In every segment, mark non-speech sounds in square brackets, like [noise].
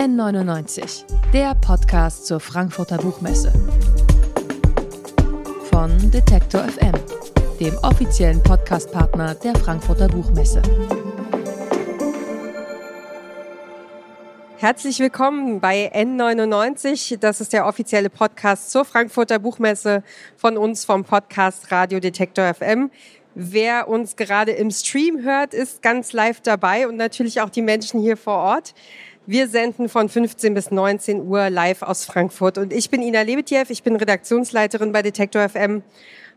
N99, der Podcast zur Frankfurter Buchmesse. Von Detektor FM, dem offiziellen Podcastpartner der Frankfurter Buchmesse. Herzlich willkommen bei N99. Das ist der offizielle Podcast zur Frankfurter Buchmesse von uns vom Podcast Radio Detektor FM. Wer uns gerade im Stream hört, ist ganz live dabei und natürlich auch die Menschen hier vor Ort. Wir senden von 15 bis 19 Uhr live aus Frankfurt. Und ich bin Ina Lebetjew, ich bin Redaktionsleiterin bei Detektor FM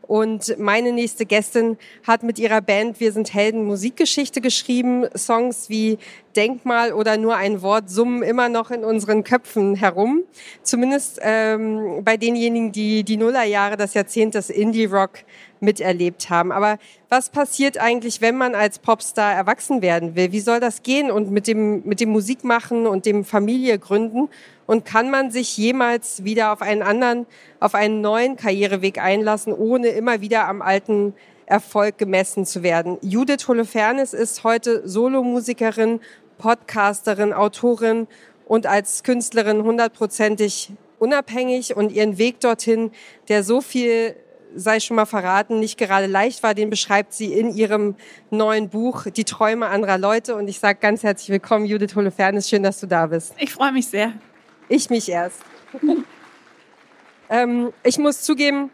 und meine nächste Gästin hat mit ihrer Band Wir sind Helden Musikgeschichte geschrieben. Songs wie Denkmal oder nur ein Wort summen immer noch in unseren Köpfen herum. Zumindest ähm, bei denjenigen, die die Nullerjahre, das Jahrzehnt des Indie-Rock miterlebt haben. Aber was passiert eigentlich, wenn man als Popstar erwachsen werden will? Wie soll das gehen und mit dem, mit dem Musikmachen und dem Familie gründen? Und kann man sich jemals wieder auf einen anderen, auf einen neuen Karriereweg einlassen, ohne immer wieder am alten Erfolg gemessen zu werden? Judith Holofernes ist heute Solomusikerin, Podcasterin, Autorin und als Künstlerin hundertprozentig unabhängig und ihren Weg dorthin, der so viel sei schon mal verraten, nicht gerade leicht war, den beschreibt sie in ihrem neuen Buch Die Träume anderer Leute. Und ich sage ganz herzlich willkommen, Judith Holofernes. Schön, dass du da bist. Ich freue mich sehr. Ich mich erst. ähm, ich muss zugeben,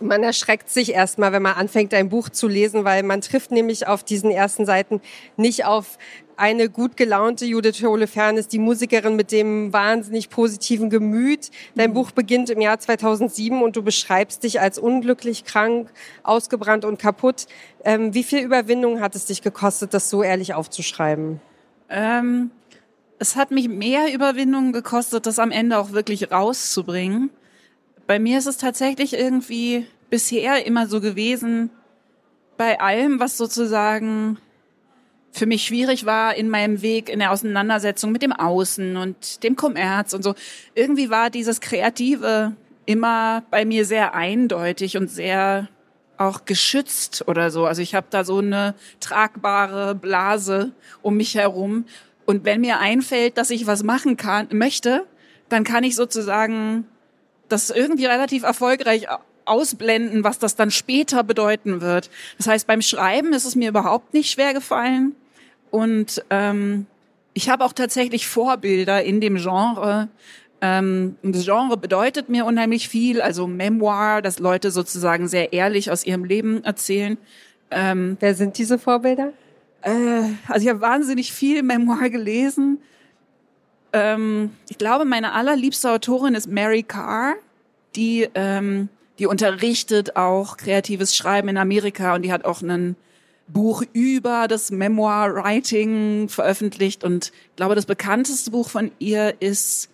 man erschreckt sich erstmal, wenn man anfängt, ein Buch zu lesen, weil man trifft nämlich auf diesen ersten Seiten nicht auf eine gut gelaunte Judith Holofernes, die Musikerin mit dem wahnsinnig positiven Gemüt. Dein. Buch beginnt im Jahr 2007 und du beschreibst dich als unglücklich, krank, ausgebrannt und kaputt. Ähm, wie viel Überwindung hat es dich gekostet, das so ehrlich aufzuschreiben? Ähm, es hat mich mehr Überwindung gekostet, das am Ende auch wirklich rauszubringen. Bei mir ist es tatsächlich irgendwie bisher immer so gewesen, bei allem, was sozusagen für mich schwierig war in meinem Weg in der Auseinandersetzung mit dem Außen und dem Kommerz und so. Irgendwie war dieses Kreative immer bei mir sehr eindeutig und sehr auch geschützt oder so. Also ich habe da so eine tragbare Blase um mich herum. Und wenn mir einfällt, dass ich was machen kann, möchte, dann kann ich sozusagen das irgendwie relativ erfolgreich ausblenden, was das dann später bedeuten wird. Das heißt, beim Schreiben ist es mir überhaupt nicht schwer gefallen. Und ähm, ich habe auch tatsächlich Vorbilder in dem Genre. Ähm, das Genre bedeutet mir unheimlich viel, also Memoir, dass Leute sozusagen sehr ehrlich aus ihrem Leben erzählen. Ähm, Wer sind diese Vorbilder? Äh, also ich habe wahnsinnig viel Memoir gelesen. Ähm, ich glaube, meine allerliebste Autorin ist Mary Carr, die ähm, die unterrichtet auch kreatives Schreiben in Amerika und die hat auch einen Buch über das Memoir Writing veröffentlicht und ich glaube, das bekannteste Buch von ihr ist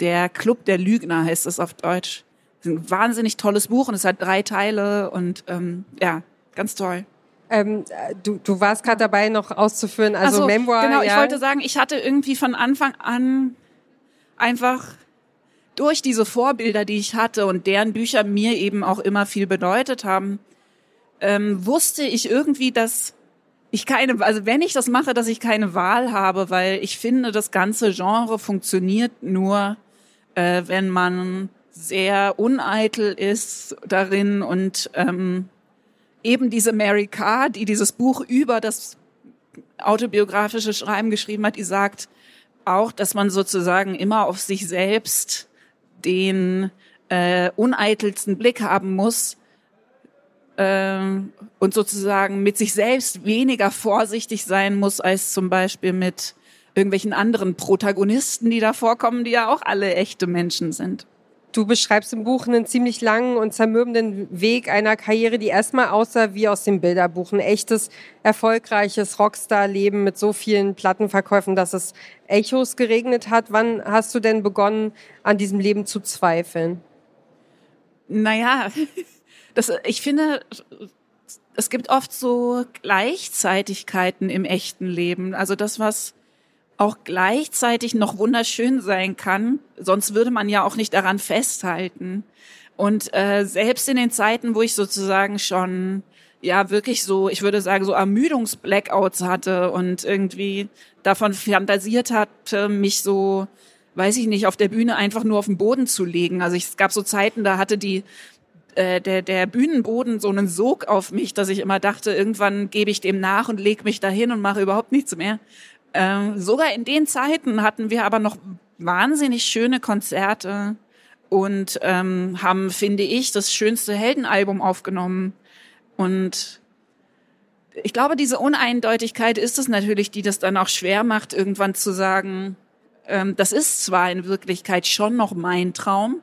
Der Club der Lügner, heißt es auf Deutsch. Das ist ein wahnsinnig tolles Buch und es hat drei Teile und ähm, ja, ganz toll. Ähm, du, du warst gerade dabei, noch auszuführen, also so, Memoir. Genau, ja. ich wollte sagen, ich hatte irgendwie von Anfang an einfach durch diese Vorbilder, die ich hatte und deren Bücher mir eben auch immer viel bedeutet haben, ähm, wusste ich irgendwie, dass ich keine, also wenn ich das mache, dass ich keine Wahl habe, weil ich finde, das ganze Genre funktioniert nur, äh, wenn man sehr uneitel ist darin und ähm, eben diese Mary Carr, die dieses Buch über das autobiografische Schreiben geschrieben hat, die sagt auch, dass man sozusagen immer auf sich selbst den äh, uneitelsten Blick haben muss, ähm, und sozusagen mit sich selbst weniger vorsichtig sein muss als zum Beispiel mit irgendwelchen anderen Protagonisten, die da vorkommen, die ja auch alle echte Menschen sind. Du beschreibst im Buch einen ziemlich langen und zermürbenden Weg einer Karriere, die erstmal aussah wie aus dem Bilderbuch. Ein echtes, erfolgreiches Rockstar-Leben mit so vielen Plattenverkäufen, dass es Echos geregnet hat. Wann hast du denn begonnen, an diesem Leben zu zweifeln? Naja, [laughs] das, ich finde, es gibt oft so Gleichzeitigkeiten im echten Leben. Also das, was auch gleichzeitig noch wunderschön sein kann, sonst würde man ja auch nicht daran festhalten. Und äh, selbst in den Zeiten, wo ich sozusagen schon ja wirklich so, ich würde sagen, so Ermüdungsblackouts hatte und irgendwie davon fantasiert hatte, mich so, weiß ich nicht, auf der Bühne einfach nur auf den Boden zu legen. Also ich, es gab so Zeiten, da hatte die äh, der, der Bühnenboden so einen Sog auf mich, dass ich immer dachte, irgendwann gebe ich dem nach und leg mich dahin und mache überhaupt nichts mehr. Ähm, sogar in den Zeiten hatten wir aber noch wahnsinnig schöne Konzerte und ähm, haben, finde ich, das schönste Heldenalbum aufgenommen. Und ich glaube, diese Uneindeutigkeit ist es natürlich, die das dann auch schwer macht, irgendwann zu sagen, ähm, das ist zwar in Wirklichkeit schon noch mein Traum,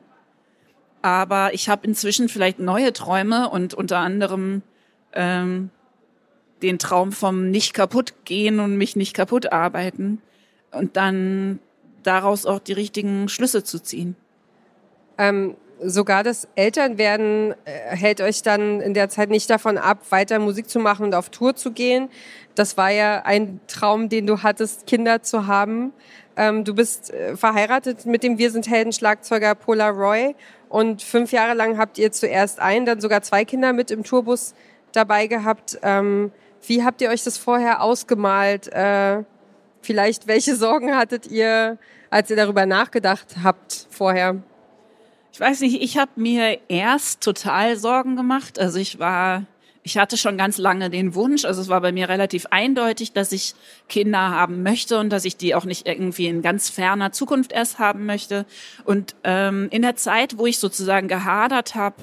aber ich habe inzwischen vielleicht neue Träume und unter anderem ähm, den Traum vom nicht kaputt gehen und mich nicht kaputt arbeiten und dann daraus auch die richtigen Schlüsse zu ziehen. Ähm, sogar das Elternwerden äh, hält euch dann in der Zeit nicht davon ab, weiter Musik zu machen und auf Tour zu gehen. Das war ja ein Traum, den du hattest, Kinder zu haben. Ähm, du bist äh, verheiratet mit dem Wir sind Helden Schlagzeuger Pola Roy und fünf Jahre lang habt ihr zuerst ein, dann sogar zwei Kinder mit im Tourbus dabei gehabt. Ähm, wie habt ihr euch das vorher ausgemalt? Äh, vielleicht welche Sorgen hattet ihr, als ihr darüber nachgedacht habt vorher? Ich weiß nicht, ich habe mir erst total Sorgen gemacht. Also ich war, ich hatte schon ganz lange den Wunsch, also es war bei mir relativ eindeutig, dass ich Kinder haben möchte und dass ich die auch nicht irgendwie in ganz ferner Zukunft erst haben möchte. Und ähm, in der Zeit, wo ich sozusagen gehadert habe,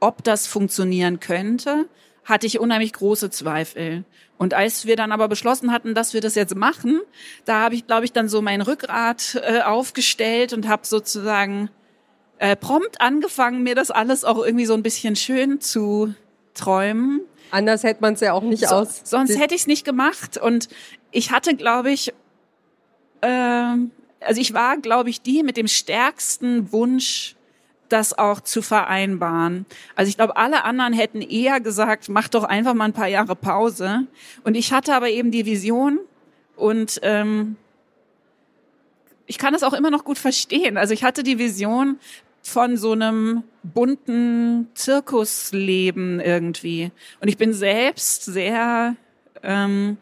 ob das funktionieren könnte, hatte ich unheimlich große Zweifel. Und als wir dann aber beschlossen hatten, dass wir das jetzt machen, da habe ich, glaube ich, dann so mein Rückgrat äh, aufgestellt und habe sozusagen äh, prompt angefangen, mir das alles auch irgendwie so ein bisschen schön zu träumen. Anders hätte man es ja auch nicht so, aus. Sonst hätte ich es nicht gemacht. Und ich hatte, glaube ich, äh, also ich war, glaube ich, die mit dem stärksten Wunsch, das auch zu vereinbaren. Also ich glaube, alle anderen hätten eher gesagt, mach doch einfach mal ein paar Jahre Pause. Und ich hatte aber eben die Vision und ähm, ich kann es auch immer noch gut verstehen. Also ich hatte die Vision, von so einem bunten Zirkusleben irgendwie. Und ich bin selbst sehr ähm,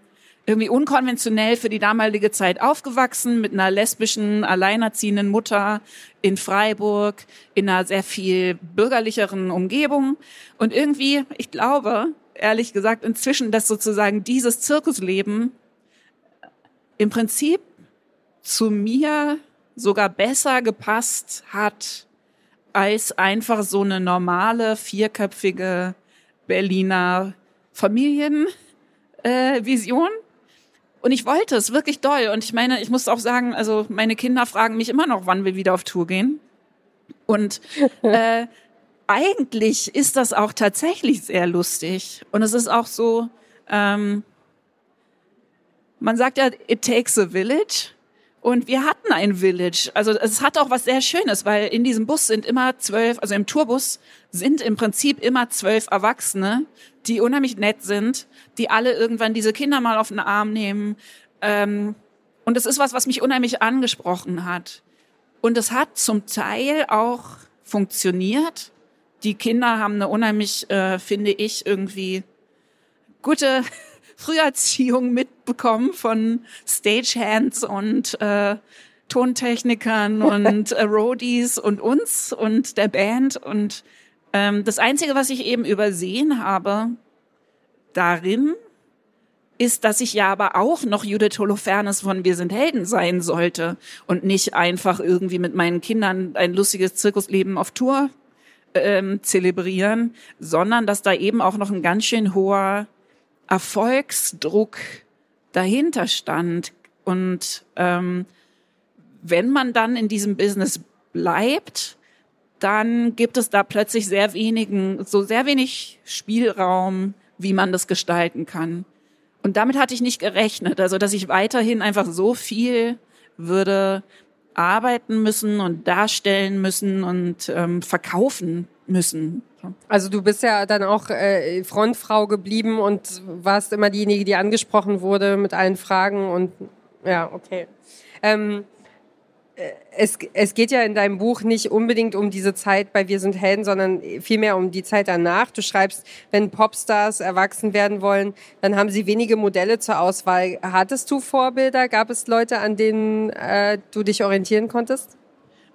irgendwie unkonventionell für die damalige Zeit aufgewachsen, mit einer lesbischen, alleinerziehenden Mutter in Freiburg, in einer sehr viel bürgerlicheren Umgebung. Und irgendwie, ich glaube, ehrlich gesagt, inzwischen, dass sozusagen dieses Zirkusleben im Prinzip zu mir sogar besser gepasst hat als einfach so eine normale vierköpfige Berliner Familienvision. Äh, und ich wollte es wirklich doll. Und ich meine, ich muss auch sagen, also meine Kinder fragen mich immer noch, wann wir wieder auf Tour gehen. Und [laughs] äh, eigentlich ist das auch tatsächlich sehr lustig. Und es ist auch so, ähm, man sagt ja, it takes a village. Und wir hatten ein Village. Also es hat auch was sehr Schönes, weil in diesem Bus sind immer zwölf, also im Tourbus sind im Prinzip immer zwölf Erwachsene, die unheimlich nett sind, die alle irgendwann diese Kinder mal auf den Arm nehmen. Ähm, und das ist was, was mich unheimlich angesprochen hat. Und es hat zum Teil auch funktioniert. Die Kinder haben eine unheimlich, äh, finde ich, irgendwie gute Früherziehung mitbekommen von Stagehands und äh, Tontechnikern [laughs] und äh, Roadies und uns und der Band. Und ähm, das Einzige, was ich eben übersehen habe darin, ist, dass ich ja aber auch noch Judith Holofernes von Wir sind Helden sein sollte und nicht einfach irgendwie mit meinen Kindern ein lustiges Zirkusleben auf Tour ähm, zelebrieren, sondern dass da eben auch noch ein ganz schön hoher Erfolgsdruck dahinter stand. Und ähm, wenn man dann in diesem Business bleibt, dann gibt es da plötzlich sehr wenigen, so sehr wenig Spielraum, wie man das gestalten kann. Und damit hatte ich nicht gerechnet, also dass ich weiterhin einfach so viel würde arbeiten müssen und darstellen müssen und ähm, verkaufen müssen. Also du bist ja dann auch äh, Frontfrau geblieben und warst immer diejenige, die angesprochen wurde mit allen Fragen und ja, okay. Ähm, es, es geht ja in deinem Buch nicht unbedingt um diese Zeit bei Wir sind Helden, sondern vielmehr um die Zeit danach. Du schreibst, wenn Popstars erwachsen werden wollen, dann haben sie wenige Modelle zur Auswahl. Hattest du Vorbilder? Gab es Leute, an denen äh, du dich orientieren konntest?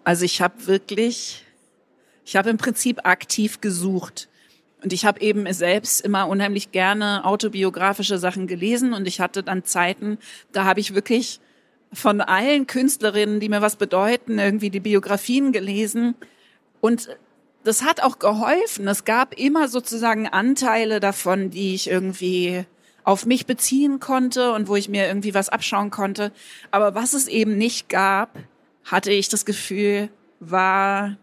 Also ich habe wirklich, ich habe im Prinzip aktiv gesucht. Und ich habe eben selbst immer unheimlich gerne autobiografische Sachen gelesen und ich hatte dann Zeiten, da habe ich wirklich von allen Künstlerinnen, die mir was bedeuten, irgendwie die Biografien gelesen. Und das hat auch geholfen. Es gab immer sozusagen Anteile davon, die ich irgendwie auf mich beziehen konnte und wo ich mir irgendwie was abschauen konnte. Aber was es eben nicht gab, hatte ich das Gefühl, war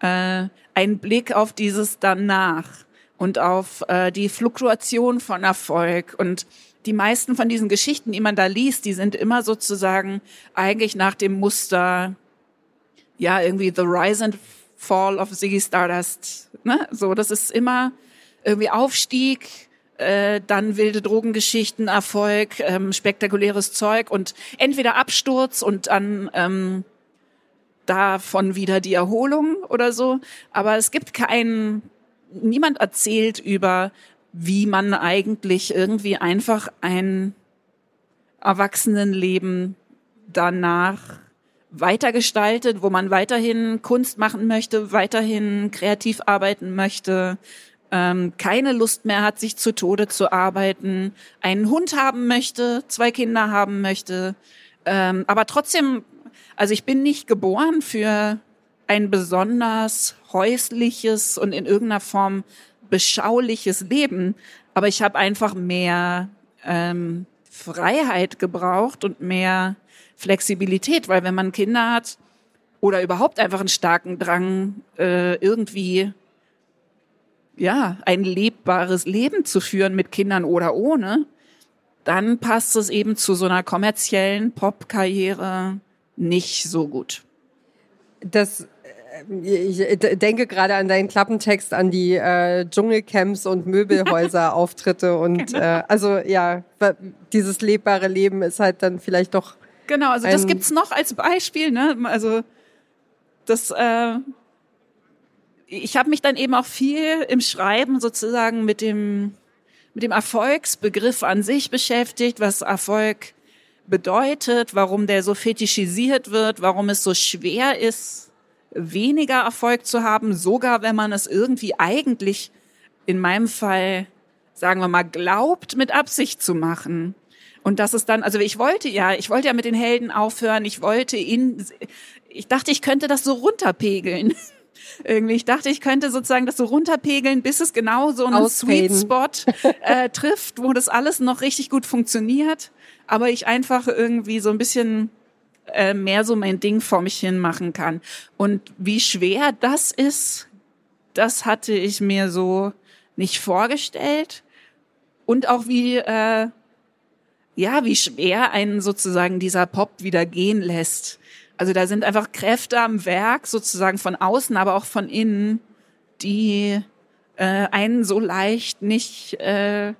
äh, ein Blick auf dieses danach und auf äh, die Fluktuation von Erfolg und die meisten von diesen Geschichten, die man da liest, die sind immer sozusagen eigentlich nach dem Muster, ja, irgendwie The Rise and Fall of Ziggy Stardust. Ne? So, das ist immer irgendwie Aufstieg, äh, dann wilde Drogengeschichten, Erfolg, ähm, spektakuläres Zeug und entweder Absturz und dann ähm, davon wieder die Erholung oder so. Aber es gibt keinen, niemand erzählt über wie man eigentlich irgendwie einfach ein Erwachsenenleben danach weitergestaltet, wo man weiterhin Kunst machen möchte, weiterhin kreativ arbeiten möchte, ähm, keine Lust mehr hat, sich zu Tode zu arbeiten, einen Hund haben möchte, zwei Kinder haben möchte, ähm, aber trotzdem, also ich bin nicht geboren für ein besonders häusliches und in irgendeiner Form beschauliches Leben, aber ich habe einfach mehr ähm, Freiheit gebraucht und mehr Flexibilität, weil wenn man Kinder hat oder überhaupt einfach einen starken Drang, äh, irgendwie ja ein lebbares Leben zu führen mit Kindern oder ohne, dann passt es eben zu so einer kommerziellen Popkarriere nicht so gut. Das ich denke gerade an deinen Klappentext, an die äh, Dschungelcamps und Möbelhäuser-Auftritte [laughs] und genau. äh, also ja, dieses lebbare Leben ist halt dann vielleicht doch. Genau, also das gibt's noch als Beispiel, ne? Also das, äh, ich habe mich dann eben auch viel im Schreiben sozusagen mit dem mit dem Erfolgsbegriff an sich beschäftigt, was Erfolg bedeutet, warum der so fetischisiert wird, warum es so schwer ist, weniger Erfolg zu haben, sogar wenn man es irgendwie eigentlich in meinem Fall, sagen wir mal, glaubt, mit Absicht zu machen. Und das ist dann, also ich wollte ja, ich wollte ja mit den Helden aufhören, ich wollte in, ich dachte, ich könnte das so runterpegeln. [laughs] Irgendwie, ich dachte, ich könnte sozusagen das so runterpegeln, bis es genau so einen Sweet Spot äh, trifft, wo das alles noch richtig gut funktioniert. Aber ich einfach irgendwie so ein bisschen äh, mehr so mein Ding vor mich hin machen kann. Und wie schwer das ist, das hatte ich mir so nicht vorgestellt. Und auch wie, äh, ja, wie schwer einen sozusagen dieser Pop wieder gehen lässt. Also da sind einfach Kräfte am Werk, sozusagen von außen, aber auch von innen, die äh, einen so leicht nicht äh,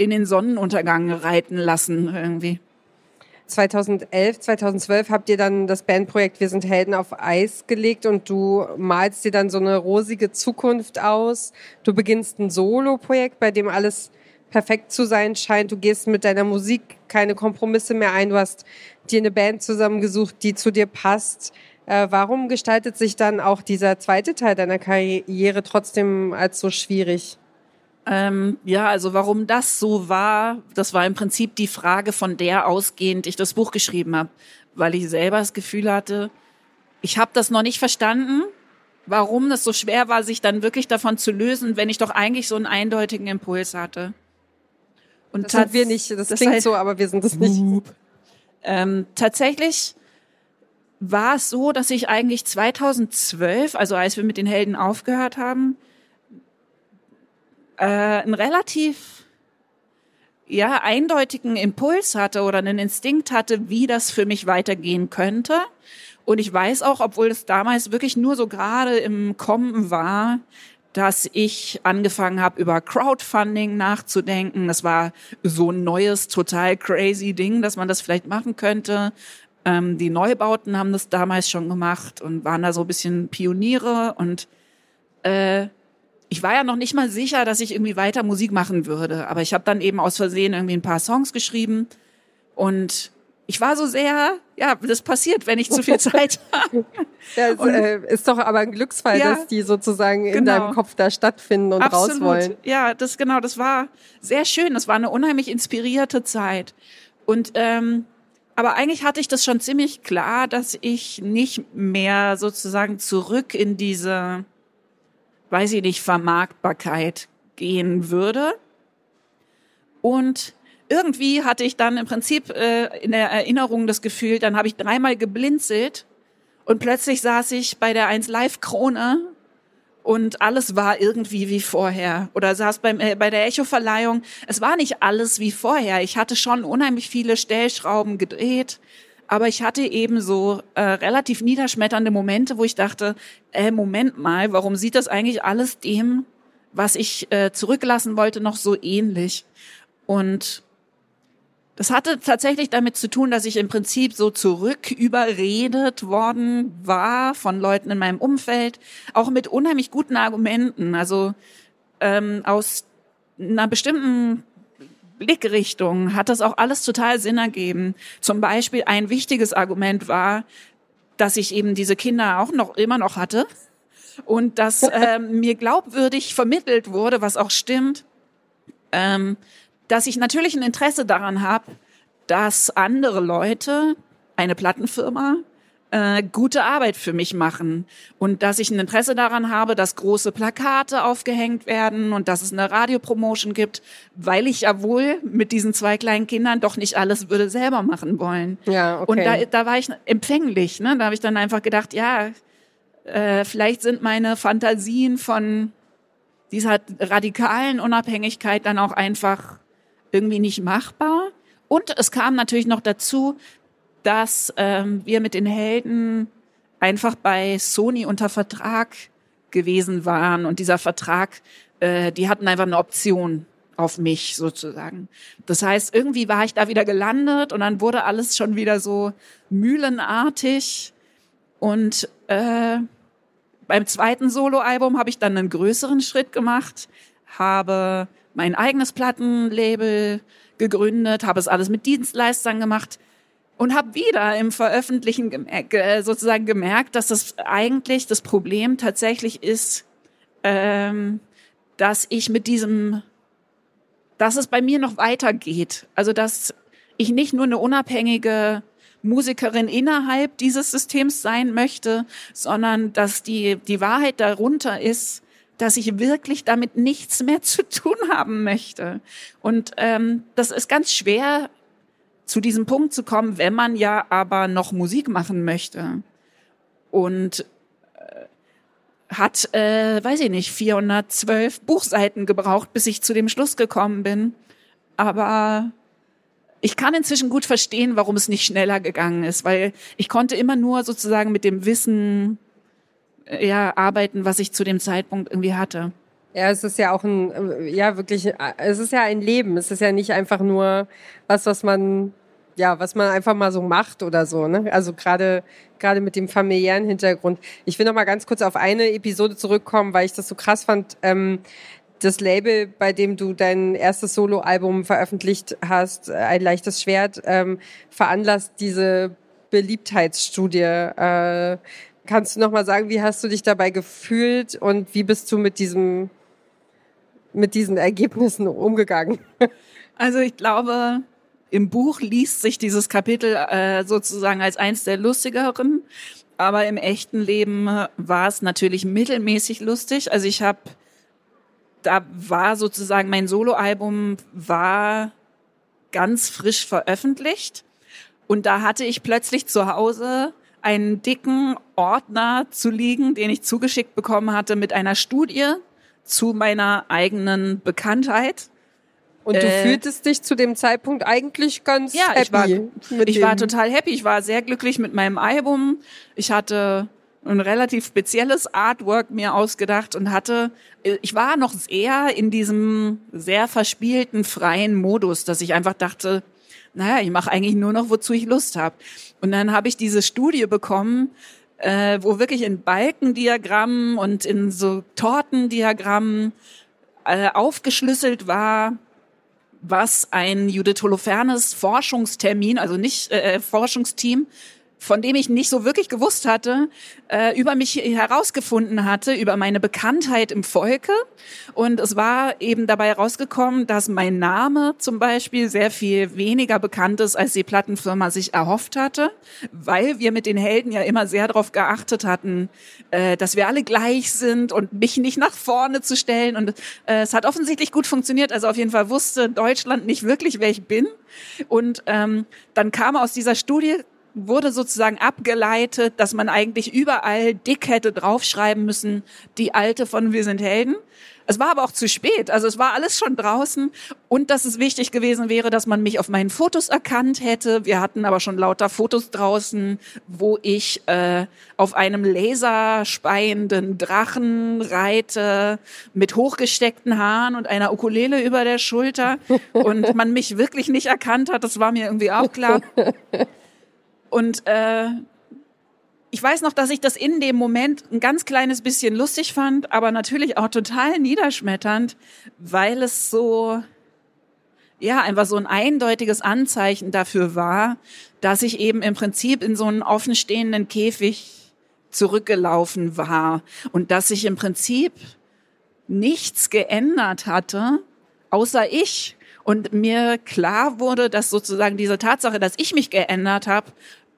in den Sonnenuntergang reiten lassen irgendwie. 2011, 2012 habt ihr dann das Bandprojekt Wir sind Helden auf Eis gelegt und du malst dir dann so eine rosige Zukunft aus. Du beginnst ein Solo-Projekt, bei dem alles perfekt zu sein scheint. Du gehst mit deiner Musik keine Kompromisse mehr ein. Du hast dir eine Band zusammengesucht, die zu dir passt. Äh, warum gestaltet sich dann auch dieser zweite Teil deiner Karriere trotzdem als so schwierig? Ähm, ja, also warum das so war, das war im Prinzip die Frage, von der ausgehend ich das Buch geschrieben habe, weil ich selber das Gefühl hatte, ich habe das noch nicht verstanden, warum das so schwer war, sich dann wirklich davon zu lösen, wenn ich doch eigentlich so einen eindeutigen Impuls hatte. Und das sind wir nicht, das, das klingt heißt, so, aber wir sind es nicht. Ähm, tatsächlich war es so, dass ich eigentlich 2012, also als wir mit den Helden aufgehört haben, äh, einen relativ ja eindeutigen Impuls hatte oder einen Instinkt hatte, wie das für mich weitergehen könnte. Und ich weiß auch, obwohl es damals wirklich nur so gerade im Kommen war, dass ich angefangen habe, über Crowdfunding nachzudenken. Das war so ein neues, total crazy Ding, dass man das vielleicht machen könnte. Ähm, die Neubauten haben das damals schon gemacht und waren da so ein bisschen Pioniere und äh, ich war ja noch nicht mal sicher, dass ich irgendwie weiter Musik machen würde, aber ich habe dann eben aus Versehen irgendwie ein paar Songs geschrieben und ich war so sehr, ja, das passiert, wenn ich zu viel [laughs] Zeit habe. Ja, äh, ist doch aber ein Glücksfall, ja, dass die sozusagen in genau. deinem Kopf da stattfinden und Absolut. raus wollen. Ja, das genau, das war sehr schön. Das war eine unheimlich inspirierte Zeit. Und ähm, aber eigentlich hatte ich das schon ziemlich klar, dass ich nicht mehr sozusagen zurück in diese, weiß ich nicht, Vermarktbarkeit gehen würde. Und irgendwie hatte ich dann im Prinzip äh, in der Erinnerung das Gefühl, dann habe ich dreimal geblinzelt und plötzlich saß ich bei der 1 Live Krone und alles war irgendwie wie vorher. Oder saß beim, äh, bei der Echo-Verleihung. Es war nicht alles wie vorher. Ich hatte schon unheimlich viele Stellschrauben gedreht. Aber ich hatte eben so äh, relativ niederschmetternde Momente, wo ich dachte, äh, Moment mal, warum sieht das eigentlich alles dem, was ich äh, zurücklassen wollte, noch so ähnlich? Und das hatte tatsächlich damit zu tun, dass ich im Prinzip so zurück überredet worden war von Leuten in meinem Umfeld, auch mit unheimlich guten Argumenten. Also ähm, aus einer bestimmten Blickrichtung hat das auch alles total Sinn ergeben. Zum Beispiel ein wichtiges Argument war, dass ich eben diese Kinder auch noch immer noch hatte und dass [laughs] ähm, mir glaubwürdig vermittelt wurde, was auch stimmt, ähm, dass ich natürlich ein Interesse daran habe, dass andere Leute, eine Plattenfirma, äh, gute Arbeit für mich machen und dass ich ein Interesse daran habe, dass große Plakate aufgehängt werden und dass es eine Radiopromotion gibt, weil ich ja wohl mit diesen zwei kleinen Kindern doch nicht alles würde selber machen wollen. Ja, okay. Und da, da war ich empfänglich. Ne? Da habe ich dann einfach gedacht, ja, äh, vielleicht sind meine Fantasien von dieser radikalen Unabhängigkeit dann auch einfach irgendwie nicht machbar. Und es kam natürlich noch dazu, dass ähm, wir mit den Helden einfach bei Sony unter Vertrag gewesen waren. Und dieser Vertrag, äh, die hatten einfach eine Option auf mich sozusagen. Das heißt, irgendwie war ich da wieder gelandet und dann wurde alles schon wieder so mühlenartig. Und äh, beim zweiten Soloalbum habe ich dann einen größeren Schritt gemacht, habe mein eigenes Plattenlabel gegründet, habe es alles mit Dienstleistern gemacht und habe wieder im Veröffentlichen gemerkt, äh, sozusagen gemerkt, dass das eigentlich das Problem tatsächlich ist, ähm, dass ich mit diesem, dass es bei mir noch weitergeht. Also dass ich nicht nur eine unabhängige Musikerin innerhalb dieses Systems sein möchte, sondern dass die, die Wahrheit darunter ist, dass ich wirklich damit nichts mehr zu tun haben möchte. Und ähm, das ist ganz schwer, zu diesem Punkt zu kommen, wenn man ja aber noch Musik machen möchte. Und äh, hat, äh, weiß ich nicht, 412 Buchseiten gebraucht, bis ich zu dem Schluss gekommen bin. Aber ich kann inzwischen gut verstehen, warum es nicht schneller gegangen ist, weil ich konnte immer nur sozusagen mit dem Wissen ja, arbeiten, was ich zu dem Zeitpunkt irgendwie hatte. Ja, es ist ja auch ein, ja, wirklich, es ist ja ein Leben. Es ist ja nicht einfach nur was, was man, ja, was man einfach mal so macht oder so, ne? Also gerade, gerade mit dem familiären Hintergrund. Ich will noch mal ganz kurz auf eine Episode zurückkommen, weil ich das so krass fand. Ähm, das Label, bei dem du dein erstes Soloalbum veröffentlicht hast, ein leichtes Schwert, ähm, veranlasst diese Beliebtheitsstudie. Äh, Kannst du noch mal sagen, wie hast du dich dabei gefühlt und wie bist du mit diesem mit diesen Ergebnissen umgegangen? Also ich glaube, im Buch liest sich dieses Kapitel äh, sozusagen als eins der lustigeren, aber im echten Leben war es natürlich mittelmäßig lustig. Also ich habe, da war sozusagen mein Soloalbum war ganz frisch veröffentlicht und da hatte ich plötzlich zu Hause einen dicken Ordner zu liegen, den ich zugeschickt bekommen hatte mit einer Studie zu meiner eigenen Bekanntheit. Und du äh, fühltest dich zu dem Zeitpunkt eigentlich ganz ja, happy. Ich war, ich war total happy. Ich war sehr glücklich mit meinem Album. Ich hatte ein relativ spezielles Artwork mir ausgedacht und hatte, ich war noch sehr in diesem sehr verspielten, freien Modus, dass ich einfach dachte, naja, ich mache eigentlich nur noch, wozu ich Lust habe. Und dann habe ich diese Studie bekommen, äh, wo wirklich in Balkendiagrammen und in so Tortendiagrammen äh, aufgeschlüsselt war, was ein Judith Holofernes Forschungstermin, also nicht äh, Forschungsteam, von dem ich nicht so wirklich gewusst hatte, äh, über mich herausgefunden hatte, über meine Bekanntheit im Volke. Und es war eben dabei herausgekommen, dass mein Name zum Beispiel sehr viel weniger bekannt ist, als die Plattenfirma sich erhofft hatte, weil wir mit den Helden ja immer sehr darauf geachtet hatten, äh, dass wir alle gleich sind und mich nicht nach vorne zu stellen. Und äh, es hat offensichtlich gut funktioniert. Also auf jeden Fall wusste Deutschland nicht wirklich, wer ich bin. Und ähm, dann kam aus dieser Studie wurde sozusagen abgeleitet, dass man eigentlich überall dick hätte draufschreiben müssen, die alte von Wir sind Helden. Es war aber auch zu spät. Also es war alles schon draußen und dass es wichtig gewesen wäre, dass man mich auf meinen Fotos erkannt hätte. Wir hatten aber schon lauter Fotos draußen, wo ich äh, auf einem laserspeienden Drachen reite mit hochgesteckten Haaren und einer Ukulele über der Schulter und man mich wirklich nicht erkannt hat. Das war mir irgendwie auch klar. [laughs] Und äh, ich weiß noch, dass ich das in dem Moment ein ganz kleines bisschen lustig fand, aber natürlich auch total niederschmetternd, weil es so, ja, einfach so ein eindeutiges Anzeichen dafür war, dass ich eben im Prinzip in so einen offenstehenden Käfig zurückgelaufen war und dass sich im Prinzip nichts geändert hatte, außer ich. Und mir klar wurde, dass sozusagen diese Tatsache, dass ich mich geändert habe,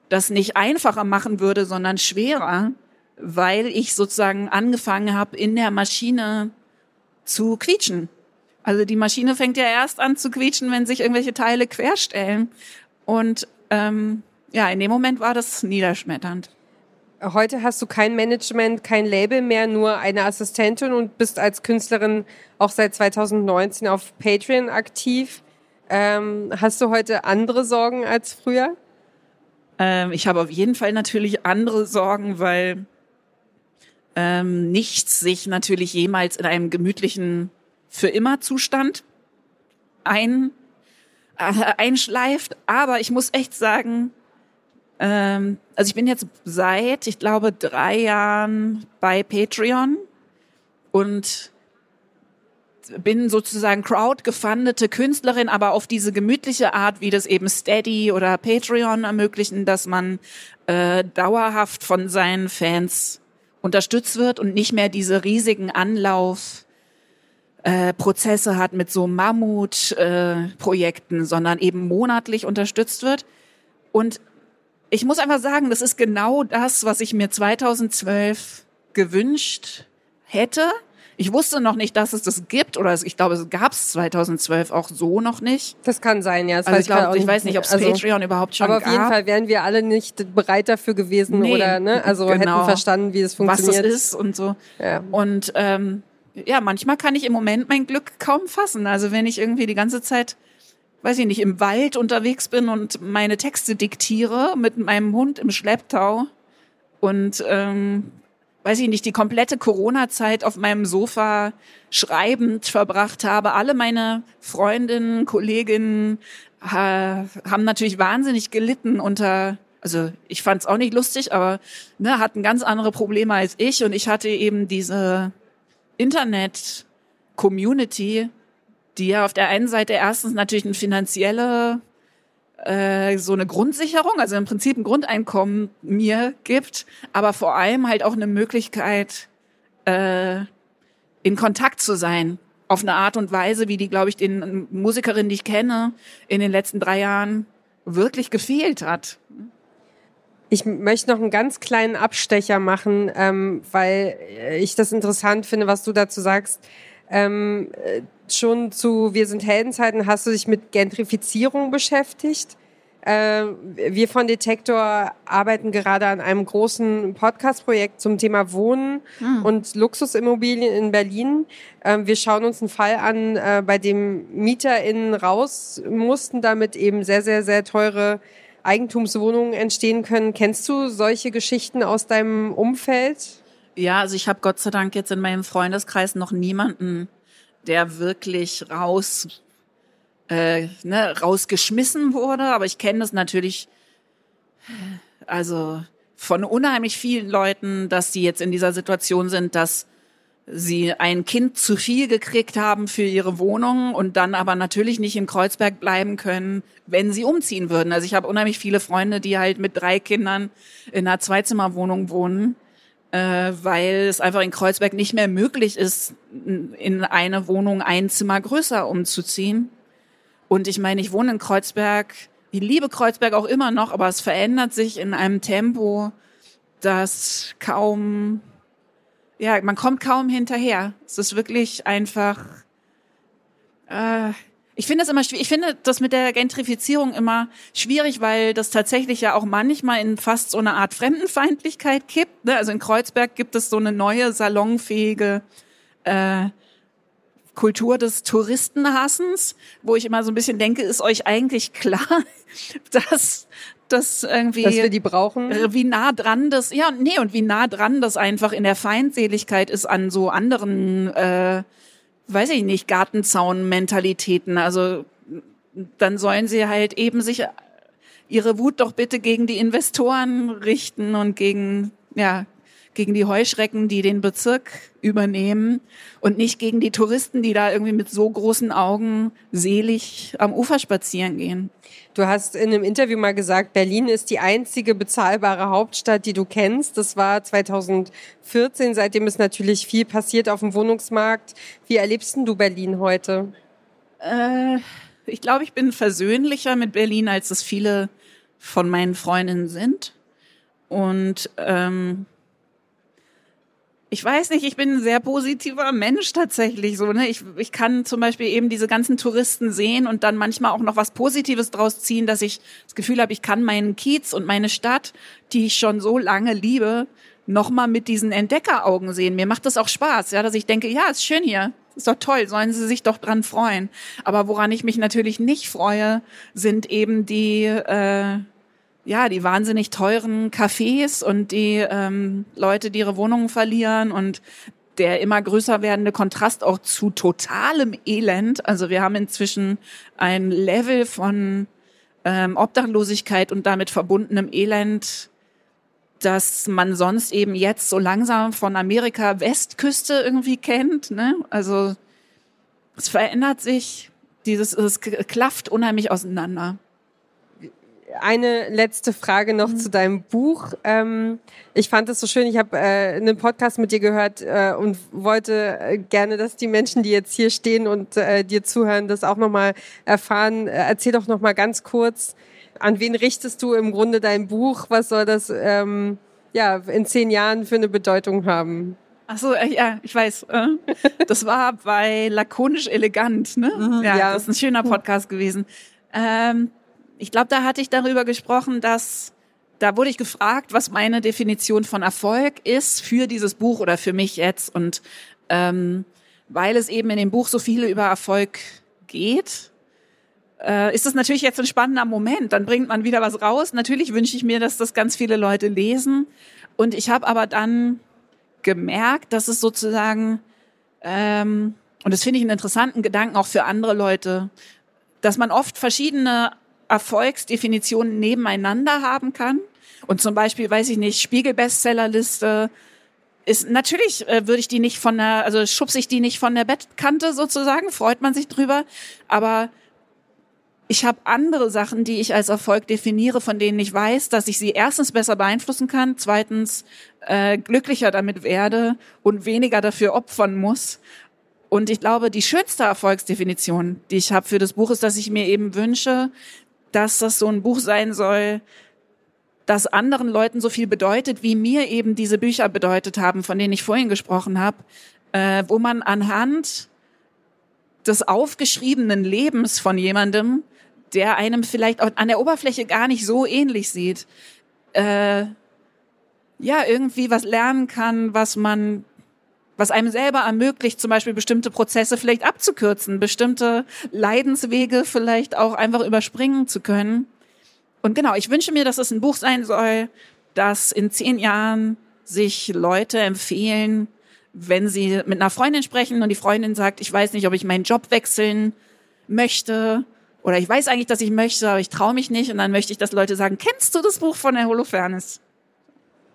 das nicht einfacher machen würde, sondern schwerer, weil ich sozusagen angefangen habe, in der Maschine zu quietschen. Also die Maschine fängt ja erst an zu quietschen, wenn sich irgendwelche Teile querstellen. Und ähm, ja, in dem Moment war das niederschmetternd. Heute hast du kein Management, kein Label mehr, nur eine Assistentin und bist als Künstlerin auch seit 2019 auf Patreon aktiv. Ähm, hast du heute andere Sorgen als früher? Ähm, ich habe auf jeden Fall natürlich andere Sorgen, weil ähm, nichts sich natürlich jemals in einem gemütlichen für immer Zustand ein, äh, einschleift. Aber ich muss echt sagen, ähm, also ich bin jetzt seit, ich glaube, drei Jahren bei Patreon und bin sozusagen crowdgefundete Künstlerin, aber auf diese gemütliche Art, wie das eben Steady oder Patreon ermöglichen, dass man äh, dauerhaft von seinen Fans unterstützt wird und nicht mehr diese riesigen Anlauf äh, Prozesse hat mit so Mammut-Projekten, äh, sondern eben monatlich unterstützt wird. Und ich muss einfach sagen, das ist genau das, was ich mir 2012 gewünscht hätte ich wusste noch nicht, dass es das gibt oder ich glaube, es gab es 2012 auch so noch nicht. Das kann sein, ja. Das also ich, glaub, ich weiß nicht, ob es also, Patreon überhaupt schon gab. Aber auf jeden Fall wären wir alle nicht bereit dafür gewesen nee, oder ne, also genau. hätten verstanden, wie es funktioniert. Was es ist und so. Ja. Und ähm, ja, manchmal kann ich im Moment mein Glück kaum fassen. Also wenn ich irgendwie die ganze Zeit weiß ich nicht, im Wald unterwegs bin und meine Texte diktiere mit meinem Hund im Schlepptau und ähm, weiß ich nicht, die komplette Corona-Zeit auf meinem Sofa schreibend verbracht habe. Alle meine Freundinnen, Kolleginnen äh, haben natürlich wahnsinnig gelitten unter, also ich fand es auch nicht lustig, aber ne, hatten ganz andere Probleme als ich und ich hatte eben diese Internet-Community, die ja auf der einen Seite erstens natürlich eine finanzielle äh, so eine Grundsicherung, also im Prinzip ein Grundeinkommen mir gibt, aber vor allem halt auch eine Möglichkeit, äh, in Kontakt zu sein. Auf eine Art und Weise, wie die, glaube ich, den Musikerinnen, die ich kenne, in den letzten drei Jahren wirklich gefehlt hat. Ich möchte noch einen ganz kleinen Abstecher machen, ähm, weil ich das interessant finde, was du dazu sagst. Ähm, schon zu Wir sind Heldenzeiten hast du dich mit Gentrifizierung beschäftigt. Äh, wir von Detektor arbeiten gerade an einem großen Podcast-Projekt zum Thema Wohnen mhm. und Luxusimmobilien in Berlin. Äh, wir schauen uns einen Fall an, äh, bei dem MieterInnen raus mussten, damit eben sehr, sehr, sehr teure Eigentumswohnungen entstehen können. Kennst du solche Geschichten aus deinem Umfeld? Ja, also ich habe Gott sei Dank jetzt in meinem Freundeskreis noch niemanden der wirklich raus äh, ne, rausgeschmissen wurde, aber ich kenne das natürlich, also von unheimlich vielen Leuten, dass die jetzt in dieser Situation sind, dass sie ein Kind zu viel gekriegt haben für ihre Wohnung und dann aber natürlich nicht in Kreuzberg bleiben können, wenn sie umziehen würden. Also ich habe unheimlich viele Freunde, die halt mit drei Kindern in einer Zweizimmerwohnung wohnen, äh, weil es einfach in Kreuzberg nicht mehr möglich ist, in eine Wohnung ein Zimmer größer umzuziehen. Und ich meine, ich wohne in Kreuzberg, ich liebe Kreuzberg auch immer noch, aber es verändert sich in einem Tempo, das kaum ja, man kommt kaum hinterher. Es ist wirklich einfach. Äh, ich finde das immer schwierig. Ich finde das mit der Gentrifizierung immer schwierig, weil das tatsächlich ja auch manchmal in fast so eine Art Fremdenfeindlichkeit kippt. Ne? Also in Kreuzberg gibt es so eine neue salonfähige äh, Kultur des Touristenhassens, wo ich immer so ein bisschen denke, ist euch eigentlich klar, [laughs] dass das irgendwie. Dass wir die brauchen. Äh, wie nah dran das, ja, nee, und wie nah dran das einfach in der Feindseligkeit ist an so anderen, äh, weiß ich nicht, Gartenzaun-Mentalitäten. Also dann sollen sie halt eben sich ihre Wut doch bitte gegen die Investoren richten und gegen, ja, gegen die Heuschrecken, die den Bezirk übernehmen und nicht gegen die Touristen, die da irgendwie mit so großen Augen selig am Ufer spazieren gehen. Du hast in einem Interview mal gesagt, Berlin ist die einzige bezahlbare Hauptstadt, die du kennst. Das war 2014. Seitdem ist natürlich viel passiert auf dem Wohnungsmarkt. Wie erlebst du Berlin heute? Äh, ich glaube, ich bin versöhnlicher mit Berlin, als es viele von meinen Freundinnen sind. Und ähm, ich weiß nicht, ich bin ein sehr positiver Mensch tatsächlich so. Ne? Ich, ich kann zum Beispiel eben diese ganzen Touristen sehen und dann manchmal auch noch was Positives draus ziehen, dass ich das Gefühl habe, ich kann meinen Kiez und meine Stadt, die ich schon so lange liebe, nochmal mit diesen Entdeckeraugen sehen. Mir macht das auch Spaß, ja, dass ich denke, ja, ist schön hier. Ist doch toll, sollen Sie sich doch dran freuen. Aber woran ich mich natürlich nicht freue, sind eben die äh, ja, die wahnsinnig teuren Cafés und die ähm, Leute, die ihre Wohnungen verlieren und der immer größer werdende Kontrast auch zu totalem Elend. Also wir haben inzwischen ein Level von ähm, Obdachlosigkeit und damit verbundenem Elend, dass man sonst eben jetzt so langsam von Amerika Westküste irgendwie kennt. Ne? Also es verändert sich, dieses es klafft unheimlich auseinander eine letzte Frage noch mhm. zu deinem Buch. Ähm, ich fand es so schön. Ich habe äh, einen Podcast mit dir gehört äh, und wollte äh, gerne, dass die Menschen, die jetzt hier stehen und äh, dir zuhören, das auch nochmal erfahren. Äh, erzähl doch nochmal ganz kurz, an wen richtest du im Grunde dein Buch? Was soll das ähm, ja in zehn Jahren für eine Bedeutung haben? Ach so, äh, ja, ich weiß. Äh, das war bei Lakonisch Elegant, ne? Mhm, ja, ja, das ist ein schöner Podcast gewesen. Ähm, ich glaube, da hatte ich darüber gesprochen, dass da wurde ich gefragt, was meine Definition von Erfolg ist für dieses Buch oder für mich jetzt. Und ähm, weil es eben in dem Buch so viele über Erfolg geht, äh, ist das natürlich jetzt ein spannender Moment. Dann bringt man wieder was raus. Natürlich wünsche ich mir, dass das ganz viele Leute lesen. Und ich habe aber dann gemerkt, dass es sozusagen, ähm, und das finde ich einen interessanten Gedanken auch für andere Leute, dass man oft verschiedene Erfolgsdefinitionen nebeneinander haben kann. Und zum Beispiel, weiß ich nicht, Spiegel-Bestsellerliste ist natürlich äh, würde ich die nicht von der, also schubse ich die nicht von der Bettkante sozusagen, freut man sich drüber. Aber ich habe andere Sachen, die ich als Erfolg definiere, von denen ich weiß, dass ich sie erstens besser beeinflussen kann, zweitens äh, glücklicher damit werde und weniger dafür opfern muss. Und ich glaube, die schönste Erfolgsdefinition, die ich habe für das Buch, ist, dass ich mir eben wünsche, dass das so ein Buch sein soll, das anderen Leuten so viel bedeutet, wie mir eben diese Bücher bedeutet haben, von denen ich vorhin gesprochen habe, äh, wo man anhand des aufgeschriebenen Lebens von jemandem, der einem vielleicht an der Oberfläche gar nicht so ähnlich sieht, äh, ja, irgendwie was lernen kann, was man was einem selber ermöglicht, zum Beispiel bestimmte Prozesse vielleicht abzukürzen, bestimmte Leidenswege vielleicht auch einfach überspringen zu können. Und genau, ich wünsche mir, dass es ein Buch sein soll, das in zehn Jahren sich Leute empfehlen, wenn sie mit einer Freundin sprechen und die Freundin sagt, ich weiß nicht, ob ich meinen Job wechseln möchte Oder ich weiß eigentlich, dass ich möchte, aber ich traue mich nicht. Und dann möchte ich, dass Leute sagen, kennst du das Buch von der Holofernes?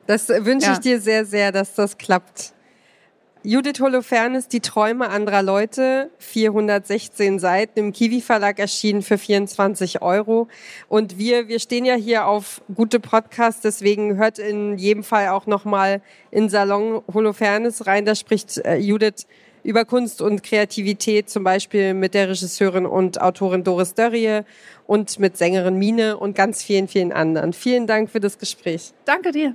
Das wünsche ja. ich dir sehr, sehr, dass das klappt. Judith Holofernes, Die Träume anderer Leute, 416 Seiten, im Kiwi Verlag erschienen für 24 Euro. Und wir, wir stehen ja hier auf gute Podcasts, deswegen hört in jedem Fall auch nochmal in Salon Holofernes rein. Da spricht äh, Judith über Kunst und Kreativität, zum Beispiel mit der Regisseurin und Autorin Doris Dörrie und mit Sängerin Mine und ganz vielen, vielen anderen. Vielen Dank für das Gespräch. Danke dir.